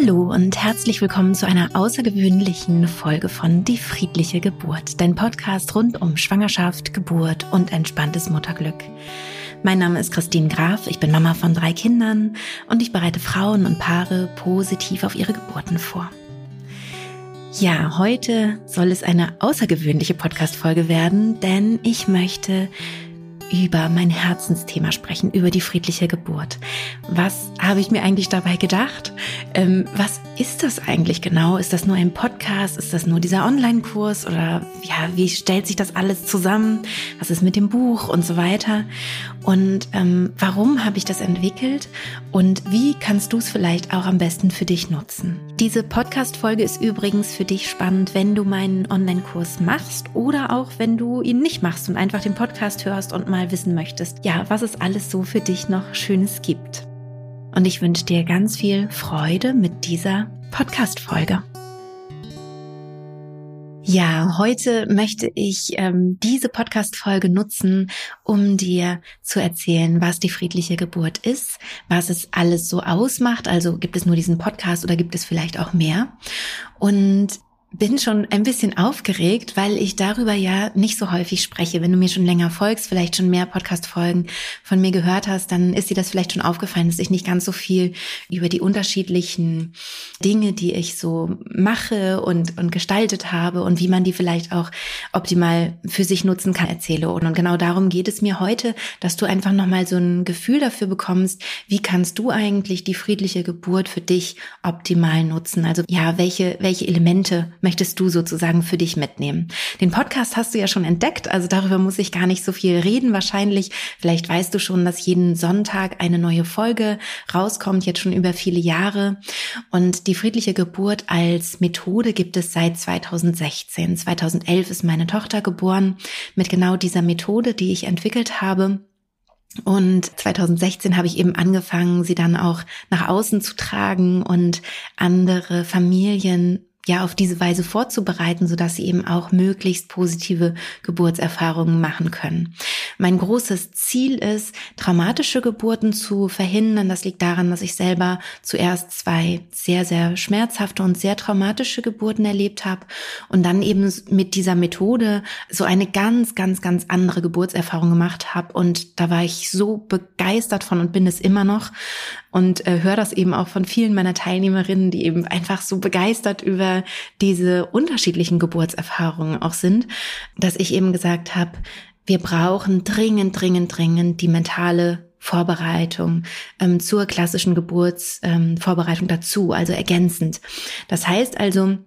Hallo und herzlich willkommen zu einer außergewöhnlichen Folge von Die friedliche Geburt, dein Podcast rund um Schwangerschaft, Geburt und entspanntes Mutterglück. Mein Name ist Christine Graf, ich bin Mama von drei Kindern und ich bereite Frauen und Paare positiv auf ihre Geburten vor. Ja, heute soll es eine außergewöhnliche Podcast-Folge werden, denn ich möchte über mein Herzensthema sprechen, über die friedliche Geburt. Was habe ich mir eigentlich dabei gedacht? Ähm, was ist das eigentlich genau? Ist das nur ein Podcast? Ist das nur dieser Online-Kurs? Oder ja, wie stellt sich das alles zusammen? Was ist mit dem Buch und so weiter? Und ähm, warum habe ich das entwickelt? Und wie kannst du es vielleicht auch am besten für dich nutzen? Diese Podcast-Folge ist übrigens für dich spannend, wenn du meinen Online-Kurs machst oder auch wenn du ihn nicht machst und einfach den Podcast hörst und mal wissen möchtest, ja, was es alles so für dich noch Schönes gibt. Und ich wünsche dir ganz viel Freude mit dieser Podcast-Folge. Ja, heute möchte ich ähm, diese Podcast-Folge nutzen, um dir zu erzählen, was die friedliche Geburt ist, was es alles so ausmacht. Also gibt es nur diesen Podcast oder gibt es vielleicht auch mehr? Und bin schon ein bisschen aufgeregt, weil ich darüber ja nicht so häufig spreche. Wenn du mir schon länger folgst, vielleicht schon mehr Podcast-Folgen von mir gehört hast, dann ist dir das vielleicht schon aufgefallen, dass ich nicht ganz so viel über die unterschiedlichen Dinge, die ich so mache und, und gestaltet habe und wie man die vielleicht auch optimal für sich nutzen kann, erzähle. Und genau darum geht es mir heute, dass du einfach nochmal so ein Gefühl dafür bekommst, wie kannst du eigentlich die friedliche Geburt für dich optimal nutzen? Also ja, welche, welche Elemente möchtest du sozusagen für dich mitnehmen? Den Podcast hast du ja schon entdeckt, also darüber muss ich gar nicht so viel reden wahrscheinlich. Vielleicht weißt du schon, dass jeden Sonntag eine neue Folge rauskommt, jetzt schon über viele Jahre. Und die friedliche Geburt als Methode gibt es seit 2016. 2011 ist meine Tochter geboren mit genau dieser Methode, die ich entwickelt habe. Und 2016 habe ich eben angefangen, sie dann auch nach außen zu tragen und andere Familien ja auf diese Weise vorzubereiten, so dass sie eben auch möglichst positive Geburtserfahrungen machen können. Mein großes Ziel ist, traumatische Geburten zu verhindern. Das liegt daran, dass ich selber zuerst zwei sehr, sehr schmerzhafte und sehr traumatische Geburten erlebt habe und dann eben mit dieser Methode so eine ganz, ganz, ganz andere Geburtserfahrung gemacht habe. Und da war ich so begeistert von und bin es immer noch und äh, höre das eben auch von vielen meiner Teilnehmerinnen, die eben einfach so begeistert über diese unterschiedlichen Geburtserfahrungen auch sind, dass ich eben gesagt habe, wir brauchen dringend, dringend, dringend die mentale Vorbereitung ähm, zur klassischen Geburtsvorbereitung ähm, dazu, also ergänzend. Das heißt also,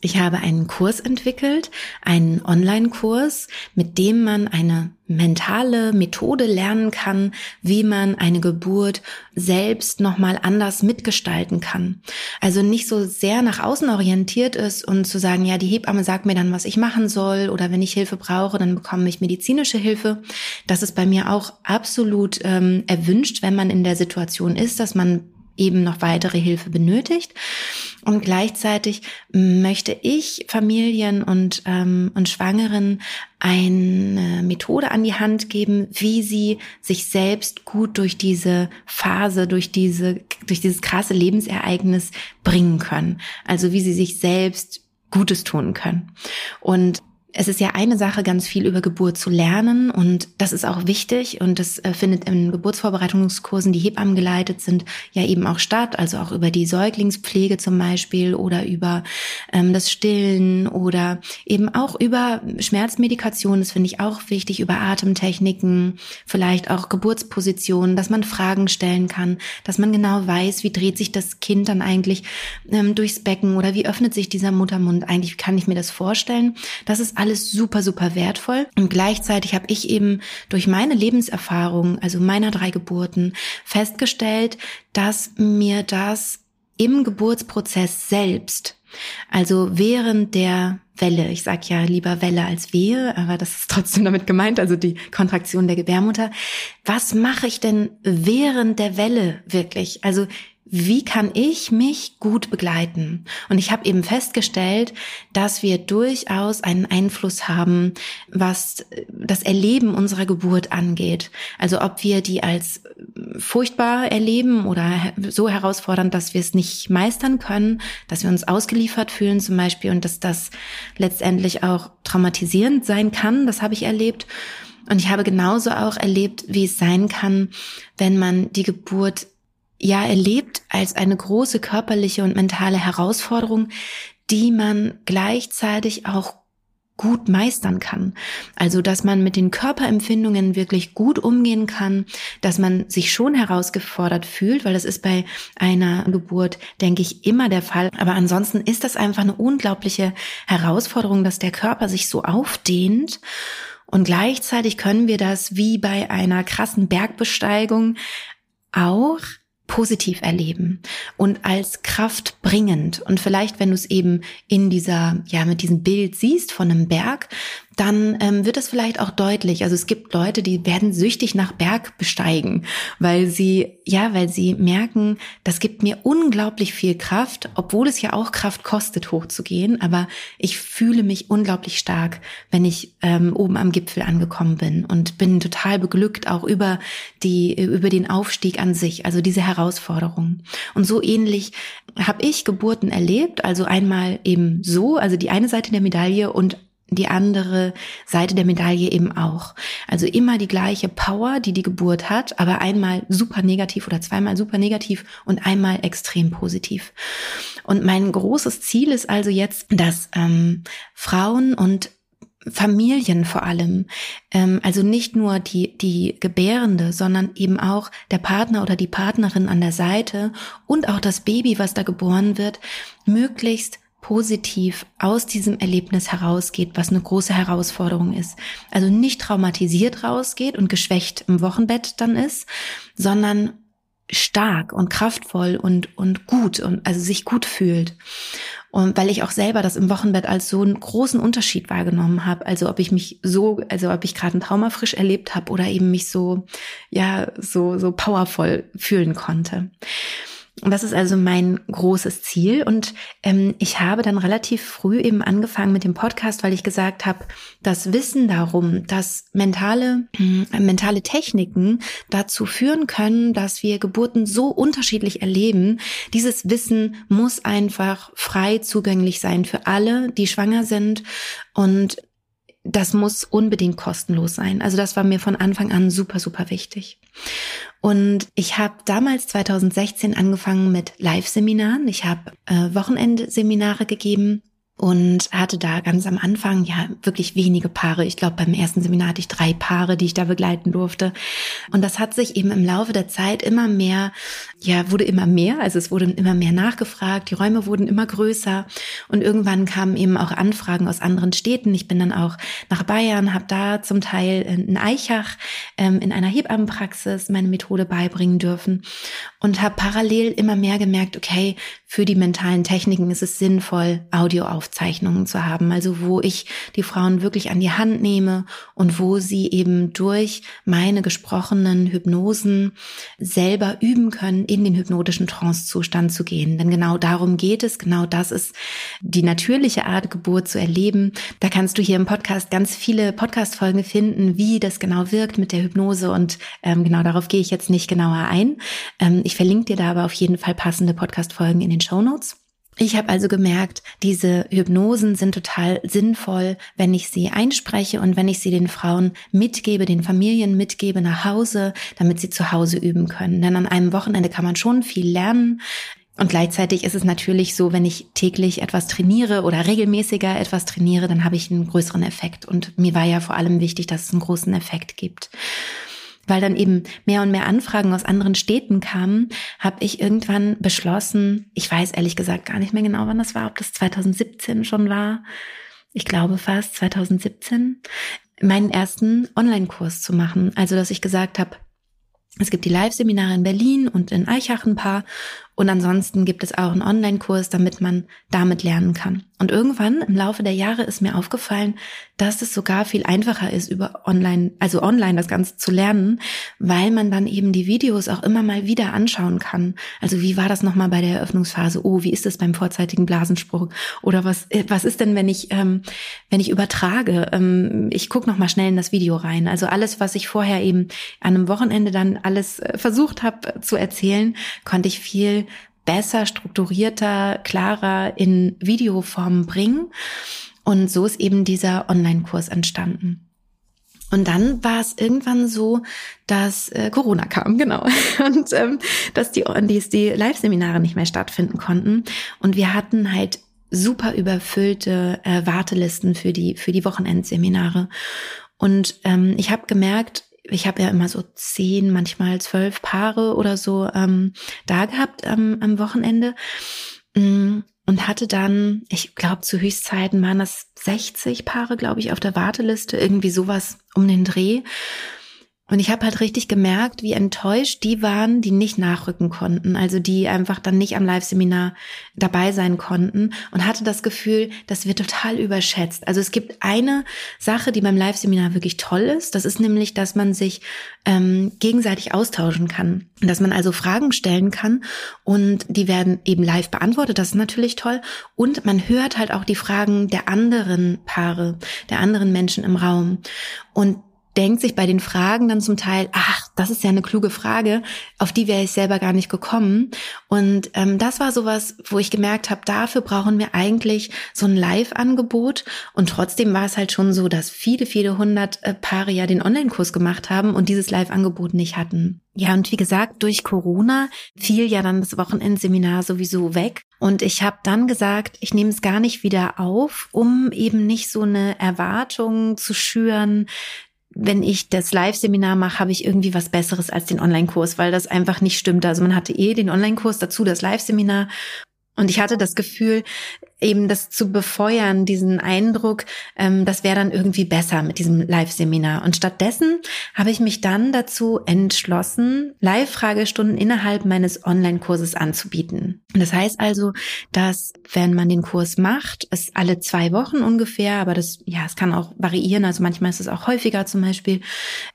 ich habe einen Kurs entwickelt, einen Online-Kurs, mit dem man eine mentale Methode lernen kann, wie man eine Geburt selbst nochmal anders mitgestalten kann. Also nicht so sehr nach außen orientiert ist und zu sagen, ja, die Hebamme sagt mir dann, was ich machen soll oder wenn ich Hilfe brauche, dann bekomme ich medizinische Hilfe. Das ist bei mir auch absolut ähm, erwünscht, wenn man in der Situation ist, dass man eben noch weitere Hilfe benötigt. Und gleichzeitig möchte ich Familien und, ähm, und Schwangeren eine Methode an die Hand geben, wie sie sich selbst gut durch diese Phase, durch diese, durch dieses krasse Lebensereignis bringen können. Also wie sie sich selbst Gutes tun können. Und es ist ja eine Sache, ganz viel über Geburt zu lernen und das ist auch wichtig und das äh, findet in Geburtsvorbereitungskursen, die Hebammen geleitet sind, ja eben auch statt, also auch über die Säuglingspflege zum Beispiel oder über ähm, das Stillen oder eben auch über Schmerzmedikation, das finde ich auch wichtig, über Atemtechniken, vielleicht auch Geburtspositionen, dass man Fragen stellen kann, dass man genau weiß, wie dreht sich das Kind dann eigentlich ähm, durchs Becken oder wie öffnet sich dieser Muttermund eigentlich, wie kann ich mir das vorstellen? Das ist alles super, super wertvoll. Und gleichzeitig habe ich eben durch meine Lebenserfahrung, also meiner drei Geburten, festgestellt, dass mir das im Geburtsprozess selbst, also während der Welle, ich sage ja lieber Welle als Wehe, aber das ist trotzdem damit gemeint, also die Kontraktion der Gebärmutter. Was mache ich denn während der Welle wirklich? Also wie kann ich mich gut begleiten? Und ich habe eben festgestellt, dass wir durchaus einen Einfluss haben, was das Erleben unserer Geburt angeht. Also ob wir die als furchtbar erleben oder so herausfordernd, dass wir es nicht meistern können, dass wir uns ausgeliefert fühlen zum Beispiel und dass das letztendlich auch traumatisierend sein kann, das habe ich erlebt. Und ich habe genauso auch erlebt, wie es sein kann, wenn man die Geburt ja erlebt als eine große körperliche und mentale Herausforderung, die man gleichzeitig auch gut meistern kann. Also, dass man mit den Körperempfindungen wirklich gut umgehen kann, dass man sich schon herausgefordert fühlt, weil das ist bei einer Geburt, denke ich, immer der Fall. Aber ansonsten ist das einfach eine unglaubliche Herausforderung, dass der Körper sich so aufdehnt. Und gleichzeitig können wir das wie bei einer krassen Bergbesteigung auch positiv erleben und als Kraft bringend. Und vielleicht, wenn du es eben in dieser, ja, mit diesem Bild siehst von einem Berg, dann ähm, wird es vielleicht auch deutlich. Also es gibt Leute, die werden süchtig nach Berg besteigen, weil sie, ja, weil sie merken, das gibt mir unglaublich viel Kraft, obwohl es ja auch Kraft kostet, hochzugehen. Aber ich fühle mich unglaublich stark, wenn ich ähm, oben am Gipfel angekommen bin und bin total beglückt auch über die, über den Aufstieg an sich, also diese Herausforderung. Und so ähnlich habe ich Geburten erlebt, also einmal eben so, also die eine Seite der Medaille und die andere Seite der Medaille eben auch. Also immer die gleiche Power, die die Geburt hat, aber einmal super negativ oder zweimal super negativ und einmal extrem positiv. Und mein großes Ziel ist also jetzt, dass ähm, Frauen und Familien vor allem, ähm, also nicht nur die, die Gebärende, sondern eben auch der Partner oder die Partnerin an der Seite und auch das Baby, was da geboren wird, möglichst positiv aus diesem Erlebnis herausgeht, was eine große Herausforderung ist. Also nicht traumatisiert rausgeht und geschwächt im Wochenbett dann ist, sondern stark und kraftvoll und, und gut und also sich gut fühlt. Und weil ich auch selber das im Wochenbett als so einen großen Unterschied wahrgenommen habe. Also ob ich mich so, also ob ich gerade ein Trauma frisch erlebt habe oder eben mich so, ja, so, so powervoll fühlen konnte. Das ist also mein großes Ziel. Und ähm, ich habe dann relativ früh eben angefangen mit dem Podcast, weil ich gesagt habe, das Wissen darum, dass mentale, äh, mentale Techniken dazu führen können, dass wir Geburten so unterschiedlich erleben, dieses Wissen muss einfach frei zugänglich sein für alle, die schwanger sind. Und das muss unbedingt kostenlos sein. Also das war mir von Anfang an super, super wichtig. Und ich habe damals 2016 angefangen mit Live-Seminaren. Ich habe äh, Wochenendseminare gegeben und hatte da ganz am Anfang ja wirklich wenige Paare. Ich glaube, beim ersten Seminar hatte ich drei Paare, die ich da begleiten durfte. Und das hat sich eben im Laufe der Zeit immer mehr, ja, wurde immer mehr. Also es wurde immer mehr nachgefragt, die Räume wurden immer größer und irgendwann kamen eben auch Anfragen aus anderen Städten. Ich bin dann auch nach Bayern, habe da zum Teil in Eichach ähm, in einer Hebammenpraxis meine Methode beibringen dürfen und habe parallel immer mehr gemerkt, okay, für die mentalen Techniken ist es sinnvoll, Audioaufzeichnungen zu haben, also wo ich die Frauen wirklich an die Hand nehme und wo sie eben durch meine gesprochenen Hypnosen selber üben können, in den hypnotischen Trancezustand zu gehen. Denn genau darum geht es, genau das ist die natürliche Art, Geburt zu erleben. Da kannst du hier im Podcast ganz viele Podcast-Folgen finden, wie das genau wirkt mit der Hypnose und ähm, genau darauf gehe ich jetzt nicht genauer ein. Ähm, ich verlinke dir da aber auf jeden Fall passende Podcast-Folgen in den Show Notes. Ich habe also gemerkt, diese Hypnosen sind total sinnvoll, wenn ich sie einspreche und wenn ich sie den Frauen mitgebe, den Familien mitgebe nach Hause, damit sie zu Hause üben können. Denn an einem Wochenende kann man schon viel lernen. Und gleichzeitig ist es natürlich so, wenn ich täglich etwas trainiere oder regelmäßiger etwas trainiere, dann habe ich einen größeren Effekt. Und mir war ja vor allem wichtig, dass es einen großen Effekt gibt weil dann eben mehr und mehr Anfragen aus anderen Städten kamen, habe ich irgendwann beschlossen, ich weiß ehrlich gesagt gar nicht mehr genau, wann das war, ob das 2017 schon war, ich glaube fast 2017, meinen ersten Online-Kurs zu machen. Also, dass ich gesagt habe, es gibt die Live-Seminare in Berlin und in Eichach ein paar Und ansonsten gibt es auch einen Online-Kurs, damit man damit lernen kann. Und irgendwann im Laufe der Jahre ist mir aufgefallen, dass es sogar viel einfacher ist, über online, also online das Ganze zu lernen, weil man dann eben die Videos auch immer mal wieder anschauen kann. Also wie war das nochmal bei der Eröffnungsphase? Oh, wie ist es beim vorzeitigen Blasensprung? Oder was, äh, was ist denn, wenn ich, ähm, wenn ich übertrage? Ähm, ich gucke nochmal schnell in das Video rein. Also alles, was ich vorher eben an einem Wochenende dann alles äh, versucht habe zu erzählen, konnte ich viel besser, strukturierter, klarer in Videoform bringen. Und so ist eben dieser Online-Kurs entstanden. Und dann war es irgendwann so, dass äh, Corona kam, genau. Und ähm, dass die, die, die Live-Seminare nicht mehr stattfinden konnten. Und wir hatten halt super überfüllte äh, Wartelisten für die, für die Wochenendseminare. Und ähm, ich habe gemerkt, ich habe ja immer so zehn, manchmal zwölf Paare oder so ähm, da gehabt ähm, am Wochenende mm, und hatte dann, ich glaube zu Höchstzeiten waren das 60 Paare, glaube ich, auf der Warteliste, irgendwie sowas um den Dreh. Und ich habe halt richtig gemerkt, wie enttäuscht die waren, die nicht nachrücken konnten, also die einfach dann nicht am Live-Seminar dabei sein konnten und hatte das Gefühl, das wird total überschätzt. Also es gibt eine Sache, die beim Live-Seminar wirklich toll ist, das ist nämlich, dass man sich ähm, gegenseitig austauschen kann, dass man also Fragen stellen kann und die werden eben live beantwortet, das ist natürlich toll. Und man hört halt auch die Fragen der anderen Paare, der anderen Menschen im Raum. Und denkt sich bei den Fragen dann zum Teil, ach, das ist ja eine kluge Frage, auf die wäre ich selber gar nicht gekommen. Und ähm, das war sowas, wo ich gemerkt habe, dafür brauchen wir eigentlich so ein Live-Angebot. Und trotzdem war es halt schon so, dass viele, viele hundert äh, Paare ja den Online-Kurs gemacht haben und dieses Live-Angebot nicht hatten. Ja, und wie gesagt, durch Corona fiel ja dann das Wochenendseminar sowieso weg. Und ich habe dann gesagt, ich nehme es gar nicht wieder auf, um eben nicht so eine Erwartung zu schüren, wenn ich das Live-Seminar mache, habe ich irgendwie was Besseres als den Online-Kurs, weil das einfach nicht stimmt. Also man hatte eh den Online-Kurs dazu, das Live-Seminar. Und ich hatte das Gefühl, eben das zu befeuern, diesen Eindruck, ähm, das wäre dann irgendwie besser mit diesem Live-Seminar. Und stattdessen habe ich mich dann dazu entschlossen, Live-Fragestunden innerhalb meines Online-Kurses anzubieten. Das heißt also, dass wenn man den Kurs macht, es alle zwei Wochen ungefähr, aber das, ja, es kann auch variieren, also manchmal ist es auch häufiger zum Beispiel,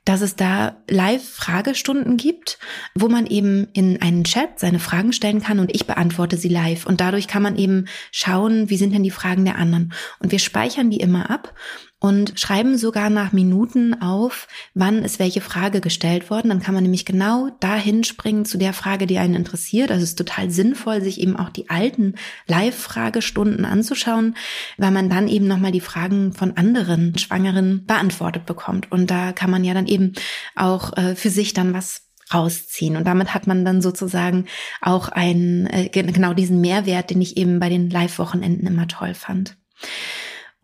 dass es da Live-Fragestunden gibt, wo man eben in einen Chat seine Fragen stellen kann und ich beantworte sie live. Und dadurch kann man eben schauen, wie sind denn die Fragen der anderen. Und wir speichern die immer ab und schreiben sogar nach Minuten auf, wann ist welche Frage gestellt worden. Dann kann man nämlich genau dahin springen zu der Frage, die einen interessiert. Also es ist total sinnvoll, sich eben auch die alten Live-Fragestunden anzuschauen, weil man dann eben nochmal die Fragen von anderen Schwangeren beantwortet bekommt. Und da kann man ja dann eben auch äh, für sich dann was rausziehen. Und damit hat man dann sozusagen auch einen, äh, genau diesen Mehrwert, den ich eben bei den Live-Wochenenden immer toll fand.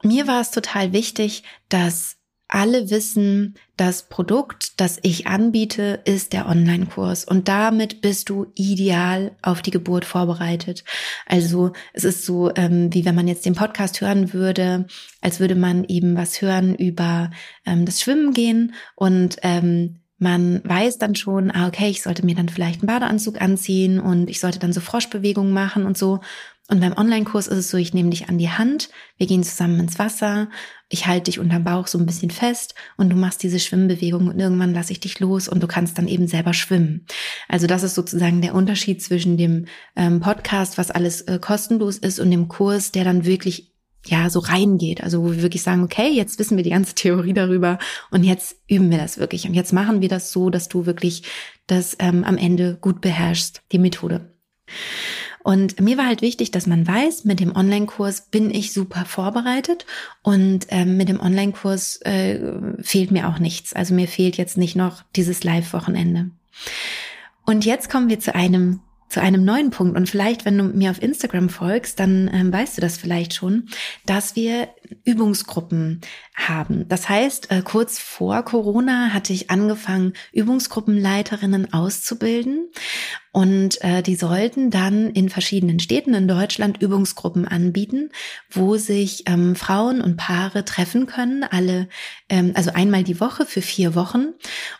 Mir war es total wichtig, dass alle wissen, das Produkt, das ich anbiete, ist der Online-Kurs. Und damit bist du ideal auf die Geburt vorbereitet. Also es ist so, ähm, wie wenn man jetzt den Podcast hören würde, als würde man eben was hören über ähm, das Schwimmen gehen und ähm, man weiß dann schon, ah, okay, ich sollte mir dann vielleicht einen Badeanzug anziehen und ich sollte dann so Froschbewegungen machen und so. Und beim Online-Kurs ist es so, ich nehme dich an die Hand, wir gehen zusammen ins Wasser, ich halte dich unterm Bauch so ein bisschen fest und du machst diese Schwimmbewegung und irgendwann lasse ich dich los und du kannst dann eben selber schwimmen. Also das ist sozusagen der Unterschied zwischen dem ähm, Podcast, was alles äh, kostenlos ist, und dem Kurs, der dann wirklich ja, so reingeht. Also wo wir wirklich sagen, okay, jetzt wissen wir die ganze Theorie darüber und jetzt üben wir das wirklich. Und jetzt machen wir das so, dass du wirklich das ähm, am Ende gut beherrschst, die Methode. Und mir war halt wichtig, dass man weiß, mit dem Online-Kurs bin ich super vorbereitet und ähm, mit dem Online-Kurs äh, fehlt mir auch nichts. Also mir fehlt jetzt nicht noch dieses Live-Wochenende. Und jetzt kommen wir zu einem zu einem neuen Punkt. Und vielleicht, wenn du mir auf Instagram folgst, dann ähm, weißt du das vielleicht schon, dass wir Übungsgruppen haben. Das heißt, äh, kurz vor Corona hatte ich angefangen, Übungsgruppenleiterinnen auszubilden. Und äh, die sollten dann in verschiedenen Städten in Deutschland Übungsgruppen anbieten, wo sich ähm, Frauen und Paare treffen können, alle, ähm, also einmal die Woche für vier Wochen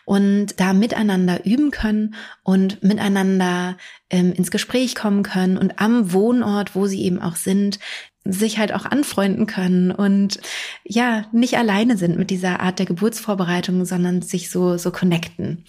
und da miteinander üben können und miteinander ähm, ins Gespräch kommen können und am Wohnort, wo sie eben auch sind, sich halt auch anfreunden können und ja, nicht alleine sind mit dieser Art der Geburtsvorbereitung, sondern sich so, so connecten.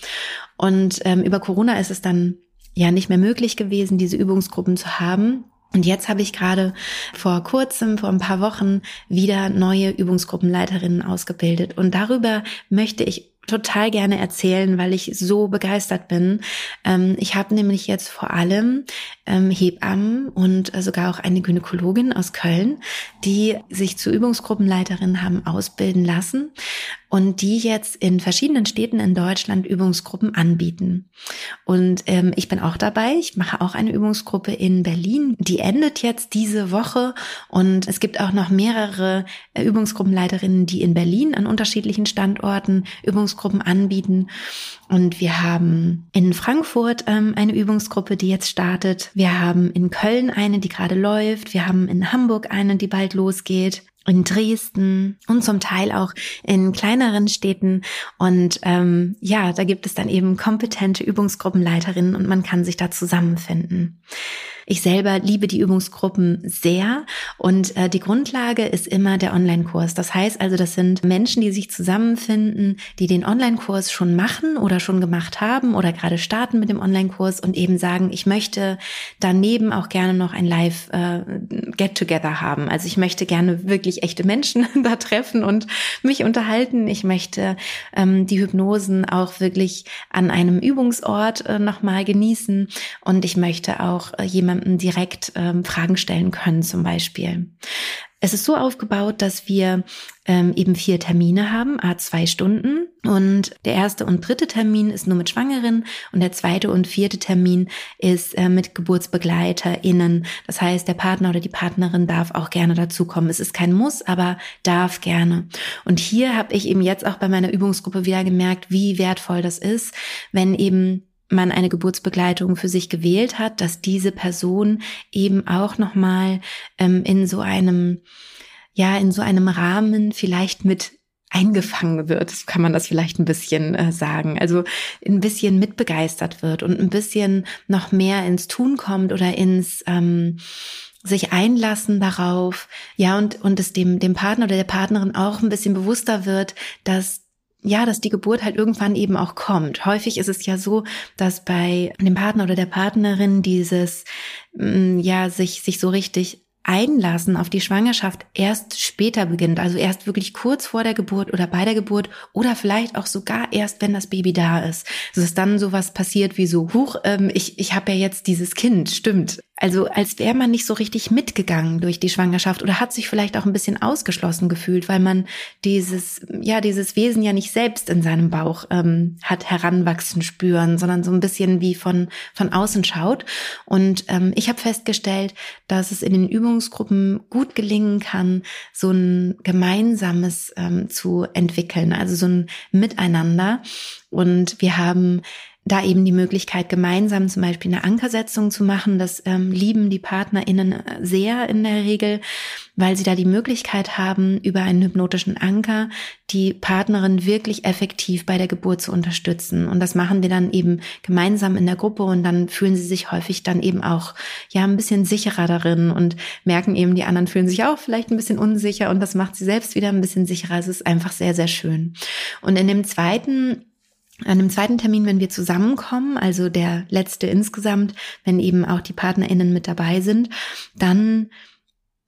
Und ähm, über Corona ist es dann ja nicht mehr möglich gewesen, diese Übungsgruppen zu haben. Und jetzt habe ich gerade vor kurzem, vor ein paar Wochen, wieder neue Übungsgruppenleiterinnen ausgebildet. Und darüber möchte ich total gerne erzählen, weil ich so begeistert bin. Ähm, ich habe nämlich jetzt vor allem ähm, Hebammen und sogar auch eine Gynäkologin aus Köln, die sich zu Übungsgruppenleiterin haben ausbilden lassen und die jetzt in verschiedenen Städten in Deutschland Übungsgruppen anbieten. Und ähm, ich bin auch dabei. Ich mache auch eine Übungsgruppe in Berlin. Die endet jetzt diese Woche und es gibt auch noch mehrere äh, Übungsgruppenleiterinnen, die in Berlin an unterschiedlichen Standorten Übungsgruppen anbieten. Und wir haben in Frankfurt ähm, eine Übungsgruppe, die jetzt startet. Wir haben in Köln eine, die gerade läuft. Wir haben in Hamburg eine, die bald losgeht in Dresden und zum Teil auch in kleineren Städten. Und ähm, ja, da gibt es dann eben kompetente Übungsgruppenleiterinnen und man kann sich da zusammenfinden. Ich selber liebe die Übungsgruppen sehr und äh, die Grundlage ist immer der Online-Kurs. Das heißt also, das sind Menschen, die sich zusammenfinden, die den Online-Kurs schon machen oder schon gemacht haben oder gerade starten mit dem Online-Kurs und eben sagen, ich möchte daneben auch gerne noch ein Live-Get-Together äh, haben. Also ich möchte gerne wirklich echte Menschen da treffen und mich unterhalten. Ich möchte ähm, die Hypnosen auch wirklich an einem Übungsort äh, nochmal genießen und ich möchte auch äh, jemanden jemandem direkt ähm, Fragen stellen können zum Beispiel. Es ist so aufgebaut, dass wir ähm, eben vier Termine haben, a zwei Stunden. Und der erste und dritte Termin ist nur mit Schwangeren und der zweite und vierte Termin ist äh, mit GeburtsbegleiterInnen. Das heißt, der Partner oder die Partnerin darf auch gerne dazukommen. Es ist kein Muss, aber darf gerne. Und hier habe ich eben jetzt auch bei meiner Übungsgruppe wieder gemerkt, wie wertvoll das ist, wenn eben man eine Geburtsbegleitung für sich gewählt hat, dass diese Person eben auch nochmal ähm, in so einem, ja, in so einem Rahmen vielleicht mit eingefangen wird, kann man das vielleicht ein bisschen äh, sagen. Also ein bisschen mitbegeistert wird und ein bisschen noch mehr ins Tun kommt oder ins ähm, sich einlassen darauf, ja, und, und es dem, dem Partner oder der Partnerin auch ein bisschen bewusster wird, dass ja, dass die Geburt halt irgendwann eben auch kommt. Häufig ist es ja so, dass bei dem Partner oder der Partnerin dieses, mm, ja, sich, sich so richtig Einlassen auf die Schwangerschaft erst später beginnt, also erst wirklich kurz vor der Geburt oder bei der Geburt oder vielleicht auch sogar erst, wenn das Baby da ist. Dass dann sowas passiert wie so, huch, ähm, ich, ich habe ja jetzt dieses Kind, stimmt. Also als wäre man nicht so richtig mitgegangen durch die Schwangerschaft oder hat sich vielleicht auch ein bisschen ausgeschlossen gefühlt, weil man dieses, ja, dieses Wesen ja nicht selbst in seinem Bauch ähm, hat heranwachsen spüren, sondern so ein bisschen wie von, von außen schaut. Und ähm, ich habe festgestellt, dass es in den Übungsgruppen gut gelingen kann, so ein gemeinsames ähm, zu entwickeln, also so ein Miteinander. Und wir haben da eben die Möglichkeit, gemeinsam zum Beispiel eine Ankersetzung zu machen. Das ähm, lieben die PartnerInnen äh, sehr in der Regel, weil sie da die Möglichkeit haben, über einen hypnotischen Anker die Partnerin wirklich effektiv bei der Geburt zu unterstützen. Und das machen wir dann eben gemeinsam in der Gruppe und dann fühlen sie sich häufig dann eben auch, ja, ein bisschen sicherer darin und merken eben, die anderen fühlen sich auch vielleicht ein bisschen unsicher und das macht sie selbst wieder ein bisschen sicherer. Es ist einfach sehr, sehr schön. Und in dem zweiten an dem zweiten Termin, wenn wir zusammenkommen, also der letzte insgesamt, wenn eben auch die PartnerInnen mit dabei sind, dann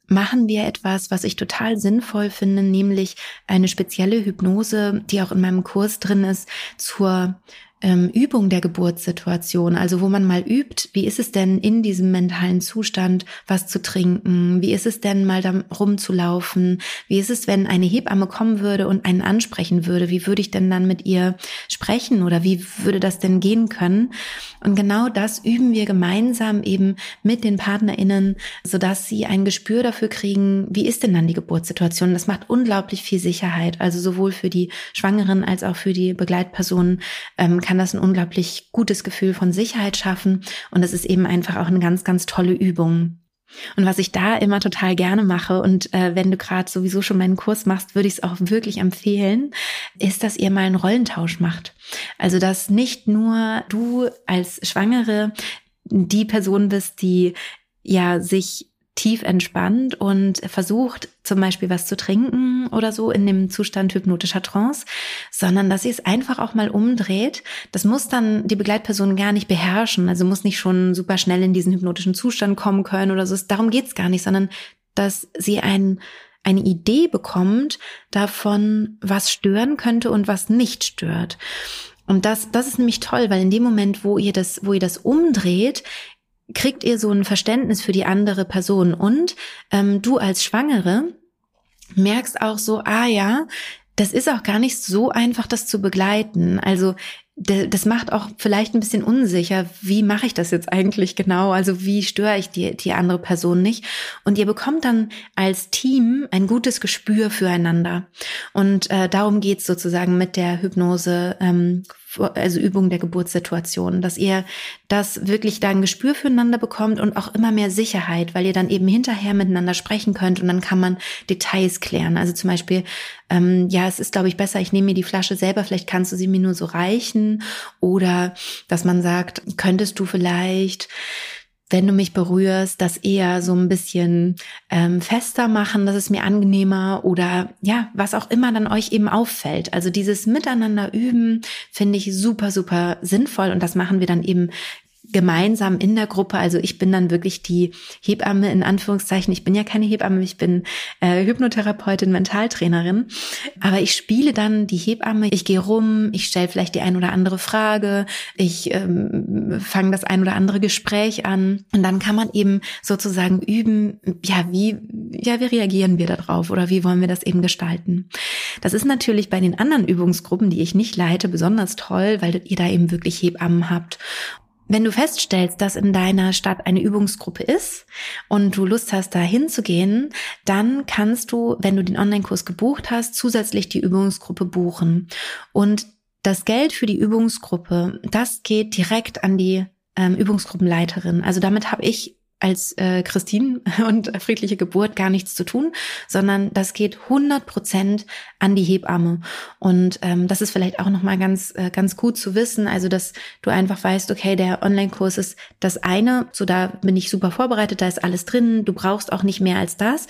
machen wir etwas, was ich total sinnvoll finde, nämlich eine spezielle Hypnose, die auch in meinem Kurs drin ist, zur ähm, Übung der Geburtssituation, also wo man mal übt, wie ist es denn in diesem mentalen Zustand, was zu trinken, wie ist es denn mal da rumzulaufen, wie ist es, wenn eine Hebamme kommen würde und einen ansprechen würde, wie würde ich denn dann mit ihr sprechen oder wie würde das denn gehen können? Und genau das üben wir gemeinsam eben mit den PartnerInnen, sodass sie ein Gespür dafür kriegen, wie ist denn dann die Geburtssituation. Das macht unglaublich viel Sicherheit, also sowohl für die Schwangeren als auch für die Begleitpersonen ähm, kann das ein unglaublich gutes Gefühl von Sicherheit schaffen. Und es ist eben einfach auch eine ganz, ganz tolle Übung. Und was ich da immer total gerne mache und äh, wenn du gerade sowieso schon meinen Kurs machst, würde ich es auch wirklich empfehlen, ist, dass ihr mal einen Rollentausch macht. Also dass nicht nur du als Schwangere die Person bist, die ja sich tief entspannt und versucht zum Beispiel was zu trinken oder so in dem Zustand hypnotischer Trance, sondern dass sie es einfach auch mal umdreht. Das muss dann die Begleitperson gar nicht beherrschen, also muss nicht schon super schnell in diesen hypnotischen Zustand kommen können oder so. Darum geht's gar nicht, sondern dass sie ein, eine Idee bekommt davon, was stören könnte und was nicht stört. Und das, das ist nämlich toll, weil in dem Moment, wo ihr das, wo ihr das umdreht, kriegt ihr so ein Verständnis für die andere Person und ähm, du als Schwangere merkst auch so, ah ja, das ist auch gar nicht so einfach, das zu begleiten. Also das macht auch vielleicht ein bisschen unsicher, wie mache ich das jetzt eigentlich genau? Also wie störe ich die, die andere Person nicht? Und ihr bekommt dann als Team ein gutes Gespür füreinander. Und äh, darum geht's sozusagen mit der Hypnose ähm, also Übung der Geburtssituation, dass ihr das wirklich da ein Gespür füreinander bekommt und auch immer mehr Sicherheit, weil ihr dann eben hinterher miteinander sprechen könnt und dann kann man Details klären. Also zum Beispiel, ähm, ja, es ist, glaube ich, besser, ich nehme mir die Flasche selber, vielleicht kannst du sie mir nur so reichen. Oder dass man sagt, könntest du vielleicht wenn du mich berührst, das eher so ein bisschen ähm, fester machen, das ist mir angenehmer oder ja, was auch immer dann euch eben auffällt. Also dieses Miteinander üben finde ich super, super sinnvoll und das machen wir dann eben gemeinsam in der Gruppe. Also ich bin dann wirklich die Hebamme in Anführungszeichen. Ich bin ja keine Hebamme, ich bin äh, Hypnotherapeutin, Mentaltrainerin. Aber ich spiele dann die Hebamme. Ich gehe rum, ich stelle vielleicht die ein oder andere Frage, ich ähm, fange das ein oder andere Gespräch an. Und dann kann man eben sozusagen üben, ja, wie, ja, wie reagieren wir darauf oder wie wollen wir das eben gestalten. Das ist natürlich bei den anderen Übungsgruppen, die ich nicht leite, besonders toll, weil ihr da eben wirklich Hebammen habt wenn du feststellst, dass in deiner Stadt eine Übungsgruppe ist und du Lust hast, da hinzugehen, dann kannst du, wenn du den Online-Kurs gebucht hast, zusätzlich die Übungsgruppe buchen. Und das Geld für die Übungsgruppe, das geht direkt an die ähm, Übungsgruppenleiterin. Also damit habe ich als äh, Christine und friedliche Geburt gar nichts zu tun, sondern das geht 100 Prozent an die Hebamme. Und ähm, das ist vielleicht auch nochmal ganz, äh, ganz gut zu wissen, also dass du einfach weißt, okay, der Online-Kurs ist das eine, so da bin ich super vorbereitet, da ist alles drin, du brauchst auch nicht mehr als das.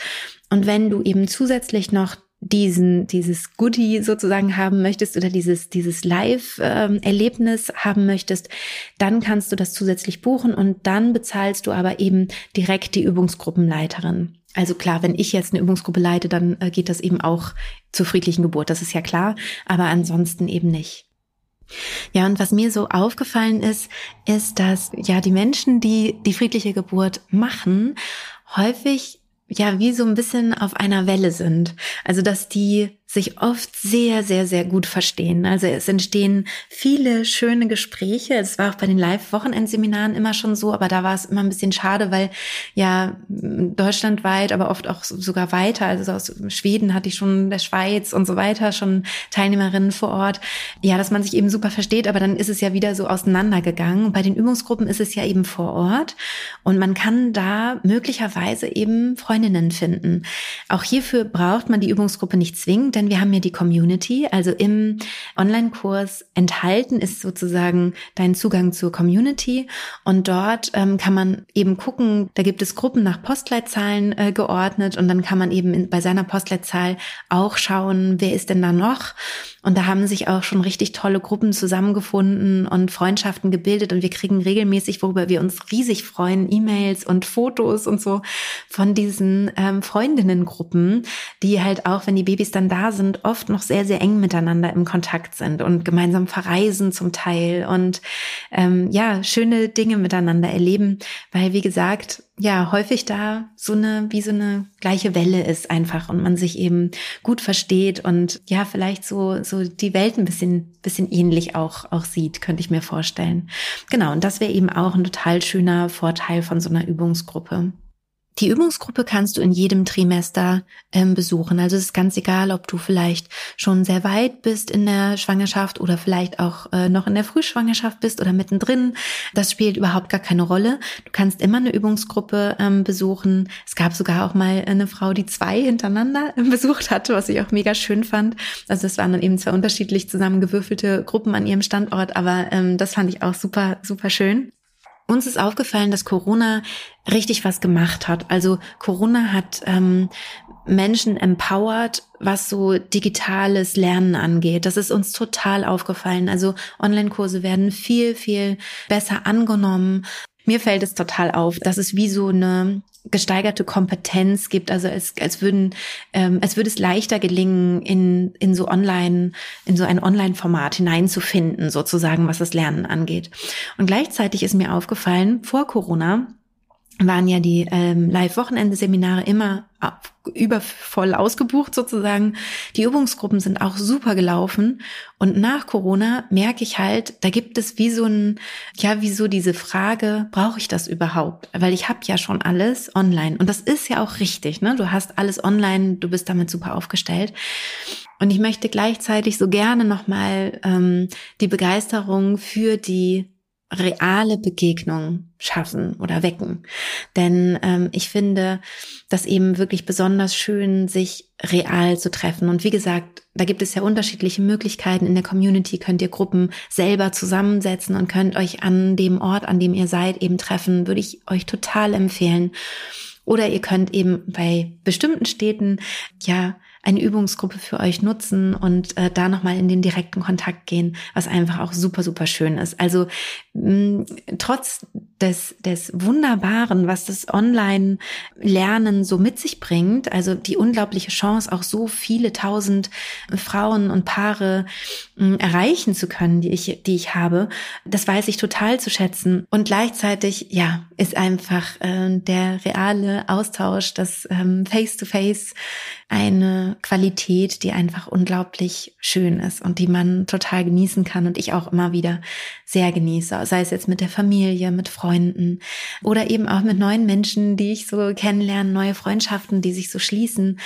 Und wenn du eben zusätzlich noch diesen, dieses Goodie sozusagen haben möchtest oder dieses, dieses Live-Erlebnis haben möchtest, dann kannst du das zusätzlich buchen und dann bezahlst du aber eben direkt die Übungsgruppenleiterin. Also klar, wenn ich jetzt eine Übungsgruppe leite, dann äh, geht das eben auch zur friedlichen Geburt, das ist ja klar, aber ansonsten eben nicht. Ja, und was mir so aufgefallen ist, ist, dass ja die Menschen, die die friedliche Geburt machen, häufig ja wie so ein bisschen auf einer Welle sind. Also dass die sich oft sehr, sehr, sehr gut verstehen. Also es entstehen viele schöne Gespräche. Es war auch bei den Live-Wochenendseminaren immer schon so, aber da war es immer ein bisschen schade, weil ja deutschlandweit, aber oft auch sogar weiter, also aus Schweden hatte ich schon, der Schweiz und so weiter, schon Teilnehmerinnen vor Ort. Ja, dass man sich eben super versteht, aber dann ist es ja wieder so auseinandergegangen. Bei den Übungsgruppen ist es ja eben vor Ort und man kann da möglicherweise eben Freundinnen finden. Auch hierfür braucht man die Übungsgruppe nicht zwingend, denn wir haben ja die Community. Also im Online-Kurs enthalten ist sozusagen dein Zugang zur Community. Und dort ähm, kann man eben gucken, da gibt es Gruppen nach Postleitzahlen äh, geordnet und dann kann man eben in, bei seiner Postleitzahl auch schauen, wer ist denn da noch. Und da haben sich auch schon richtig tolle Gruppen zusammengefunden und Freundschaften gebildet. Und wir kriegen regelmäßig, worüber wir uns riesig freuen, E-Mails und Fotos und so von diesen ähm, Freundinnengruppen, die halt auch, wenn die Babys dann da sind, oft noch sehr, sehr eng miteinander im Kontakt sind und gemeinsam verreisen zum Teil und ähm, ja, schöne Dinge miteinander erleben, weil wie gesagt, ja, häufig da so eine, wie so eine gleiche Welle ist einfach und man sich eben gut versteht und ja, vielleicht so, so die Welt ein bisschen, bisschen ähnlich auch, auch sieht, könnte ich mir vorstellen. Genau. Und das wäre eben auch ein total schöner Vorteil von so einer Übungsgruppe. Die Übungsgruppe kannst du in jedem Trimester ähm, besuchen. Also es ist ganz egal, ob du vielleicht schon sehr weit bist in der Schwangerschaft oder vielleicht auch äh, noch in der Frühschwangerschaft bist oder mittendrin. Das spielt überhaupt gar keine Rolle. Du kannst immer eine Übungsgruppe ähm, besuchen. Es gab sogar auch mal eine Frau, die zwei hintereinander äh, besucht hatte, was ich auch mega schön fand. Also es waren dann eben zwei unterschiedlich zusammengewürfelte Gruppen an ihrem Standort, aber ähm, das fand ich auch super, super schön. Uns ist aufgefallen, dass Corona richtig was gemacht hat. Also Corona hat ähm, Menschen empowered, was so digitales Lernen angeht. Das ist uns total aufgefallen. Also Online-Kurse werden viel, viel besser angenommen. Mir fällt es total auf, dass es wie so eine gesteigerte Kompetenz gibt. Also es, als würden, ähm, es würde es leichter gelingen, in, in so online, in so ein Online-Format hineinzufinden, sozusagen, was das Lernen angeht. Und gleichzeitig ist mir aufgefallen, vor Corona waren ja die ähm, Live-Wochenende-Seminare immer übervoll ausgebucht sozusagen. Die Übungsgruppen sind auch super gelaufen. Und nach Corona merke ich halt, da gibt es wie so ein, ja, wie so diese Frage, brauche ich das überhaupt? Weil ich habe ja schon alles online. Und das ist ja auch richtig, ne? Du hast alles online, du bist damit super aufgestellt. Und ich möchte gleichzeitig so gerne nochmal ähm, die Begeisterung für die reale Begegnung schaffen oder wecken. Denn ähm, ich finde das eben wirklich besonders schön, sich real zu treffen. Und wie gesagt, da gibt es ja unterschiedliche Möglichkeiten. In der Community könnt ihr Gruppen selber zusammensetzen und könnt euch an dem Ort, an dem ihr seid, eben treffen. Würde ich euch total empfehlen. Oder ihr könnt eben bei bestimmten Städten ja eine Übungsgruppe für euch nutzen und äh, da nochmal in den direkten Kontakt gehen, was einfach auch super, super schön ist. Also mh, trotz des, des Wunderbaren, was das Online-Lernen so mit sich bringt, also die unglaubliche Chance, auch so viele tausend Frauen und Paare mh, erreichen zu können, die ich, die ich habe, das weiß ich total zu schätzen. Und gleichzeitig, ja, ist einfach äh, der reale Austausch, das ähm, Face-to-Face -face eine Qualität, die einfach unglaublich schön ist und die man total genießen kann und ich auch immer wieder sehr genieße, sei es jetzt mit der Familie, mit Freunden oder eben auch mit neuen Menschen, die ich so kennenlerne, neue Freundschaften, die sich so schließen.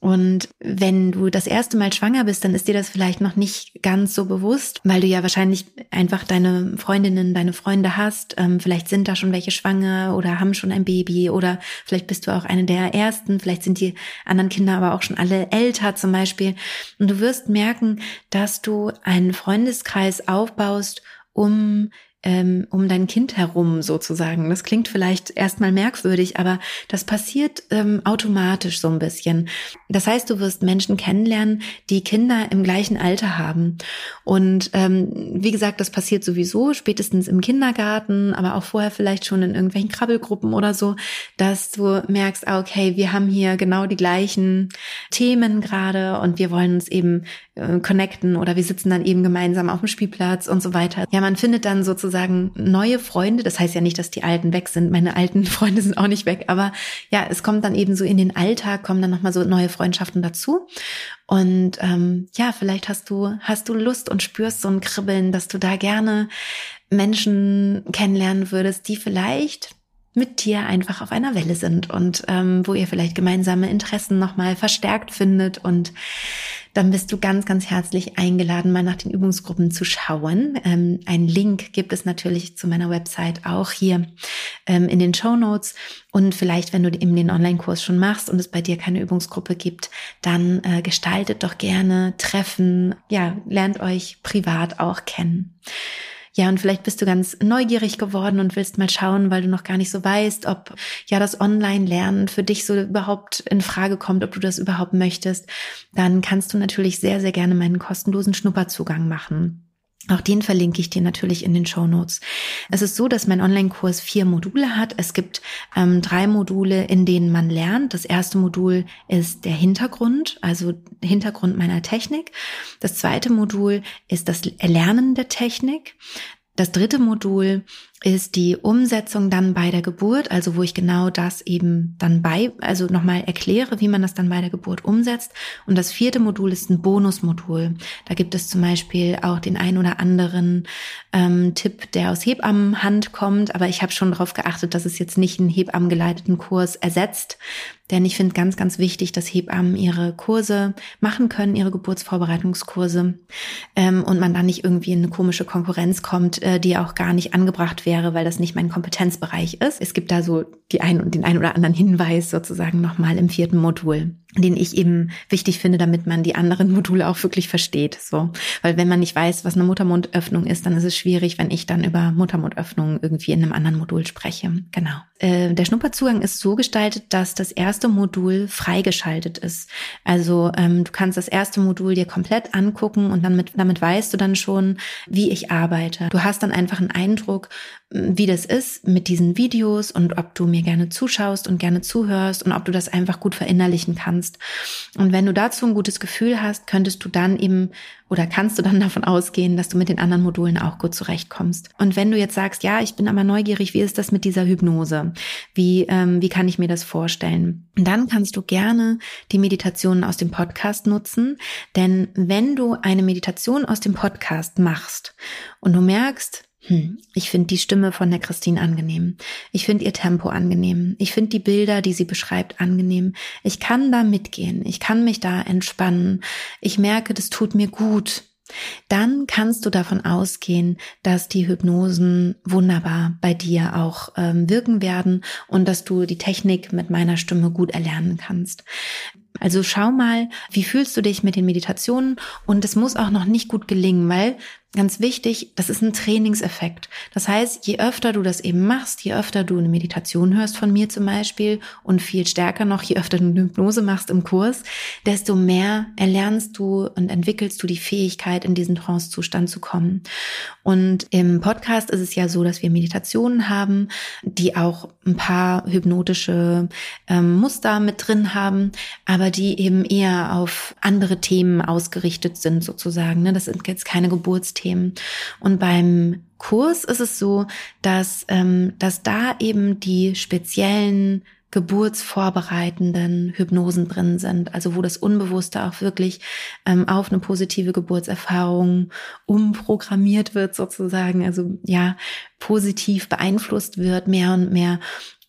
Und wenn du das erste Mal schwanger bist, dann ist dir das vielleicht noch nicht ganz so bewusst, weil du ja wahrscheinlich einfach deine Freundinnen, deine Freunde hast. Ähm, vielleicht sind da schon welche schwanger oder haben schon ein Baby oder vielleicht bist du auch eine der ersten. Vielleicht sind die anderen Kinder aber auch schon alle älter zum Beispiel. Und du wirst merken, dass du einen Freundeskreis aufbaust, um ähm, um dein Kind herum sozusagen. Das klingt vielleicht erstmal merkwürdig, aber das passiert ähm, automatisch so ein bisschen. Das heißt, du wirst Menschen kennenlernen, die Kinder im gleichen Alter haben. Und ähm, wie gesagt, das passiert sowieso spätestens im Kindergarten, aber auch vorher vielleicht schon in irgendwelchen Krabbelgruppen oder so, dass du merkst, ah, okay, wir haben hier genau die gleichen Themen gerade und wir wollen uns eben äh, connecten oder wir sitzen dann eben gemeinsam auf dem Spielplatz und so weiter. Ja, man findet dann sozusagen neue Freunde. Das heißt ja nicht, dass die alten weg sind. Meine alten Freunde sind auch nicht weg. Aber ja, es kommt dann eben so in den Alltag, kommen dann nochmal so neue Freundschaften dazu. Und ähm, ja, vielleicht hast du, hast du Lust und spürst so ein Kribbeln, dass du da gerne Menschen kennenlernen würdest, die vielleicht mit dir einfach auf einer Welle sind und ähm, wo ihr vielleicht gemeinsame Interessen nochmal verstärkt findet und dann bist du ganz, ganz herzlich eingeladen, mal nach den Übungsgruppen zu schauen. Ähm, ein Link gibt es natürlich zu meiner Website auch hier ähm, in den Show Notes. Und vielleicht, wenn du eben den Online-Kurs schon machst und es bei dir keine Übungsgruppe gibt, dann äh, gestaltet doch gerne Treffen. Ja, lernt euch privat auch kennen. Ja, und vielleicht bist du ganz neugierig geworden und willst mal schauen, weil du noch gar nicht so weißt, ob ja das Online-Lernen für dich so überhaupt in Frage kommt, ob du das überhaupt möchtest. Dann kannst du natürlich sehr, sehr gerne meinen kostenlosen Schnupperzugang machen. Auch den verlinke ich dir natürlich in den Show Notes. Es ist so, dass mein Online-Kurs vier Module hat. Es gibt ähm, drei Module, in denen man lernt. Das erste Modul ist der Hintergrund, also Hintergrund meiner Technik. Das zweite Modul ist das Erlernen der Technik. Das dritte Modul ist die Umsetzung dann bei der Geburt, also wo ich genau das eben dann bei, also nochmal erkläre, wie man das dann bei der Geburt umsetzt. Und das vierte Modul ist ein Bonusmodul. Da gibt es zum Beispiel auch den ein oder anderen ähm, Tipp, der aus Hebammenhand kommt, aber ich habe schon darauf geachtet, dass es jetzt nicht einen Hebammengeleiteten Kurs ersetzt, denn ich finde ganz, ganz wichtig, dass Hebammen ihre Kurse machen können, ihre Geburtsvorbereitungskurse, ähm, und man dann nicht irgendwie in eine komische Konkurrenz kommt, äh, die auch gar nicht angebracht wäre, weil das nicht mein Kompetenzbereich ist. Es gibt da so die ein und den ein oder anderen Hinweis sozusagen nochmal im vierten Modul den ich eben wichtig finde, damit man die anderen Module auch wirklich versteht. So, weil wenn man nicht weiß, was eine Muttermundöffnung ist, dann ist es schwierig, wenn ich dann über Muttermundöffnung irgendwie in einem anderen Modul spreche. Genau. Äh, der Schnupperzugang ist so gestaltet, dass das erste Modul freigeschaltet ist. Also ähm, du kannst das erste Modul dir komplett angucken und dann mit, damit weißt du dann schon, wie ich arbeite. Du hast dann einfach einen Eindruck, wie das ist mit diesen Videos und ob du mir gerne zuschaust und gerne zuhörst und ob du das einfach gut verinnerlichen kannst. Und wenn du dazu ein gutes Gefühl hast, könntest du dann eben oder kannst du dann davon ausgehen, dass du mit den anderen Modulen auch gut zurechtkommst. Und wenn du jetzt sagst, ja, ich bin aber neugierig, wie ist das mit dieser Hypnose? Wie, ähm, wie kann ich mir das vorstellen? Dann kannst du gerne die Meditationen aus dem Podcast nutzen, denn wenn du eine Meditation aus dem Podcast machst und du merkst, hm, ich finde die Stimme von der Christine angenehm. Ich finde ihr Tempo angenehm. Ich finde die Bilder, die sie beschreibt, angenehm. Ich kann da mitgehen. Ich kann mich da entspannen. Ich merke, das tut mir gut. Dann kannst du davon ausgehen, dass die Hypnosen wunderbar bei dir auch ähm, wirken werden und dass du die Technik mit meiner Stimme gut erlernen kannst. Also schau mal, wie fühlst du dich mit den Meditationen und es muss auch noch nicht gut gelingen, weil ganz wichtig, das ist ein Trainingseffekt. Das heißt, je öfter du das eben machst, je öfter du eine Meditation hörst von mir zum Beispiel und viel stärker noch, je öfter du eine Hypnose machst im Kurs, desto mehr erlernst du und entwickelst du die Fähigkeit, in diesen Trance-Zustand zu kommen. Und im Podcast ist es ja so, dass wir Meditationen haben, die auch ein paar hypnotische ähm, Muster mit drin haben, aber die eben eher auf andere Themen ausgerichtet sind sozusagen. Ne? Das sind jetzt keine Geburtsthemen. Und beim Kurs ist es so, dass, ähm, dass da eben die speziellen geburtsvorbereitenden Hypnosen drin sind, also wo das Unbewusste auch wirklich ähm, auf eine positive Geburtserfahrung umprogrammiert wird sozusagen, also ja, positiv beeinflusst wird mehr und mehr.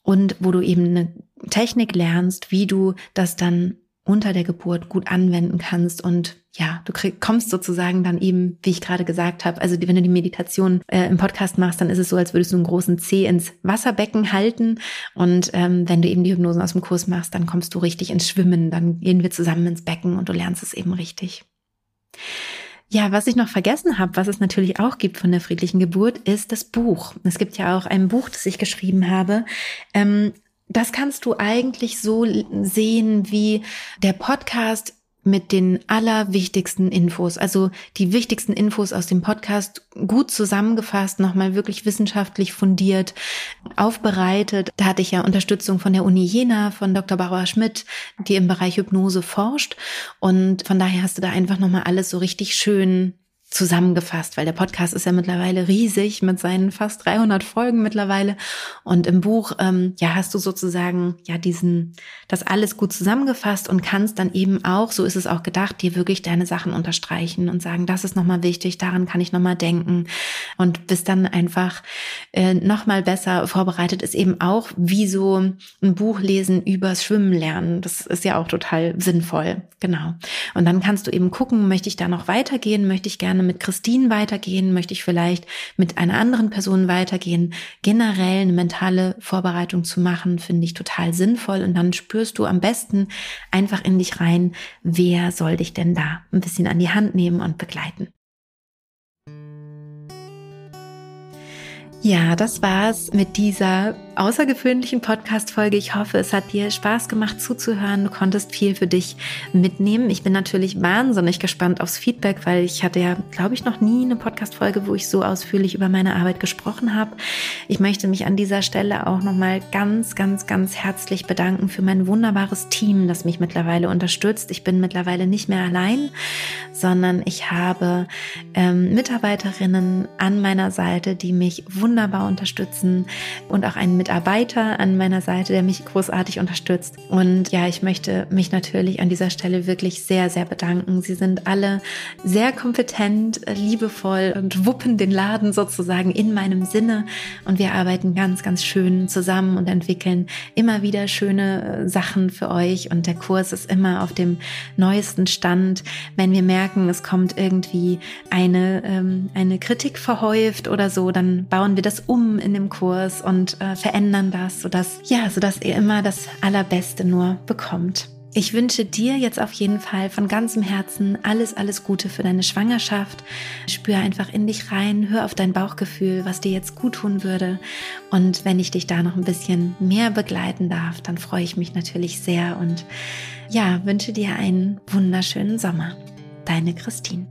Und wo du eben eine Technik lernst, wie du das dann unter der Geburt gut anwenden kannst und ja, du krieg, kommst sozusagen dann eben, wie ich gerade gesagt habe, also wenn du die Meditation äh, im Podcast machst, dann ist es so, als würdest du einen großen Zeh ins Wasserbecken halten und ähm, wenn du eben die Hypnosen aus dem Kurs machst, dann kommst du richtig ins Schwimmen, dann gehen wir zusammen ins Becken und du lernst es eben richtig. Ja, was ich noch vergessen habe, was es natürlich auch gibt von der friedlichen Geburt, ist das Buch. Es gibt ja auch ein Buch, das ich geschrieben habe. Ähm, das kannst du eigentlich so sehen wie der Podcast mit den allerwichtigsten Infos, also die wichtigsten Infos aus dem Podcast gut zusammengefasst, nochmal wirklich wissenschaftlich fundiert, aufbereitet. Da hatte ich ja Unterstützung von der Uni Jena, von Dr. Barbara Schmidt, die im Bereich Hypnose forscht. Und von daher hast du da einfach nochmal alles so richtig schön zusammengefasst, weil der Podcast ist ja mittlerweile riesig mit seinen fast 300 Folgen mittlerweile. Und im Buch ähm, ja hast du sozusagen ja diesen das alles gut zusammengefasst und kannst dann eben auch so ist es auch gedacht dir wirklich deine Sachen unterstreichen und sagen das ist nochmal wichtig daran kann ich nochmal denken. Und bist dann einfach äh, nochmal besser vorbereitet. Ist eben auch wie so ein Buch lesen übers Schwimmen lernen. Das ist ja auch total sinnvoll. Genau. Und dann kannst du eben gucken möchte ich da noch weitergehen möchte ich gerne gerne mit Christine weitergehen? Möchte ich vielleicht mit einer anderen Person weitergehen? Generell eine mentale Vorbereitung zu machen, finde ich total sinnvoll. Und dann spürst du am besten einfach in dich rein, wer soll dich denn da ein bisschen an die Hand nehmen und begleiten. Ja, das war's mit dieser außergewöhnlichen Podcast-Folge. Ich hoffe, es hat dir Spaß gemacht zuzuhören. Du konntest viel für dich mitnehmen. Ich bin natürlich wahnsinnig gespannt aufs Feedback, weil ich hatte ja, glaube ich, noch nie eine Podcast-Folge, wo ich so ausführlich über meine Arbeit gesprochen habe. Ich möchte mich an dieser Stelle auch nochmal ganz, ganz, ganz herzlich bedanken für mein wunderbares Team, das mich mittlerweile unterstützt. Ich bin mittlerweile nicht mehr allein, sondern ich habe ähm, Mitarbeiterinnen an meiner Seite, die mich wunderbar wunderbar unterstützen und auch einen Mitarbeiter an meiner Seite, der mich großartig unterstützt. Und ja, ich möchte mich natürlich an dieser Stelle wirklich sehr, sehr bedanken. Sie sind alle sehr kompetent, liebevoll und wuppen den Laden sozusagen in meinem Sinne. Und wir arbeiten ganz, ganz schön zusammen und entwickeln immer wieder schöne äh, Sachen für euch. Und der Kurs ist immer auf dem neuesten Stand. Wenn wir merken, es kommt irgendwie eine, ähm, eine Kritik verhäuft oder so, dann bauen wir das um in dem Kurs und äh, verändern das, sodass, ja, sodass ihr immer das Allerbeste nur bekommt. Ich wünsche dir jetzt auf jeden Fall von ganzem Herzen alles, alles Gute für deine Schwangerschaft. Spür einfach in dich rein, hör auf dein Bauchgefühl, was dir jetzt gut tun würde. Und wenn ich dich da noch ein bisschen mehr begleiten darf, dann freue ich mich natürlich sehr und ja, wünsche dir einen wunderschönen Sommer. Deine Christine.